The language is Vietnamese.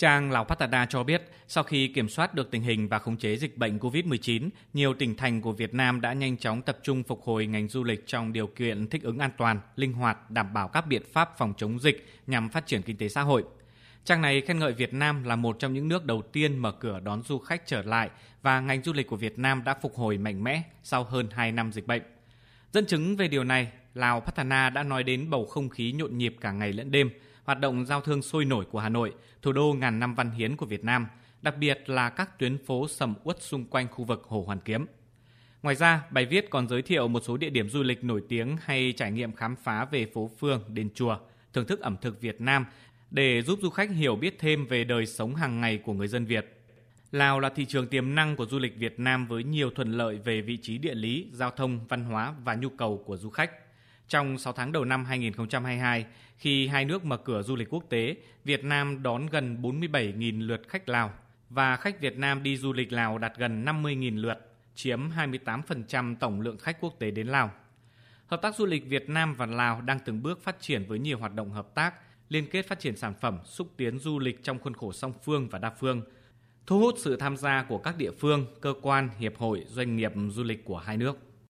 Trang Lào Patada cho biết, sau khi kiểm soát được tình hình và khống chế dịch bệnh COVID-19, nhiều tỉnh thành của Việt Nam đã nhanh chóng tập trung phục hồi ngành du lịch trong điều kiện thích ứng an toàn, linh hoạt, đảm bảo các biện pháp phòng chống dịch nhằm phát triển kinh tế xã hội. Trang này khen ngợi Việt Nam là một trong những nước đầu tiên mở cửa đón du khách trở lại và ngành du lịch của Việt Nam đã phục hồi mạnh mẽ sau hơn 2 năm dịch bệnh. Dẫn chứng về điều này, Lào Patana đã nói đến bầu không khí nhộn nhịp cả ngày lẫn đêm, hoạt động giao thương sôi nổi của Hà Nội, thủ đô ngàn năm văn hiến của Việt Nam, đặc biệt là các tuyến phố sầm uất xung quanh khu vực Hồ Hoàn Kiếm. Ngoài ra, bài viết còn giới thiệu một số địa điểm du lịch nổi tiếng hay trải nghiệm khám phá về phố phường, đền chùa, thưởng thức ẩm thực Việt Nam để giúp du khách hiểu biết thêm về đời sống hàng ngày của người dân Việt. Lào là thị trường tiềm năng của du lịch Việt Nam với nhiều thuận lợi về vị trí địa lý, giao thông, văn hóa và nhu cầu của du khách. Trong 6 tháng đầu năm 2022, khi hai nước mở cửa du lịch quốc tế, Việt Nam đón gần 47.000 lượt khách Lào và khách Việt Nam đi du lịch Lào đạt gần 50.000 lượt, chiếm 28% tổng lượng khách quốc tế đến Lào. Hợp tác du lịch Việt Nam và Lào đang từng bước phát triển với nhiều hoạt động hợp tác, liên kết phát triển sản phẩm, xúc tiến du lịch trong khuôn khổ song phương và đa phương, thu hút sự tham gia của các địa phương, cơ quan, hiệp hội, doanh nghiệp du lịch của hai nước.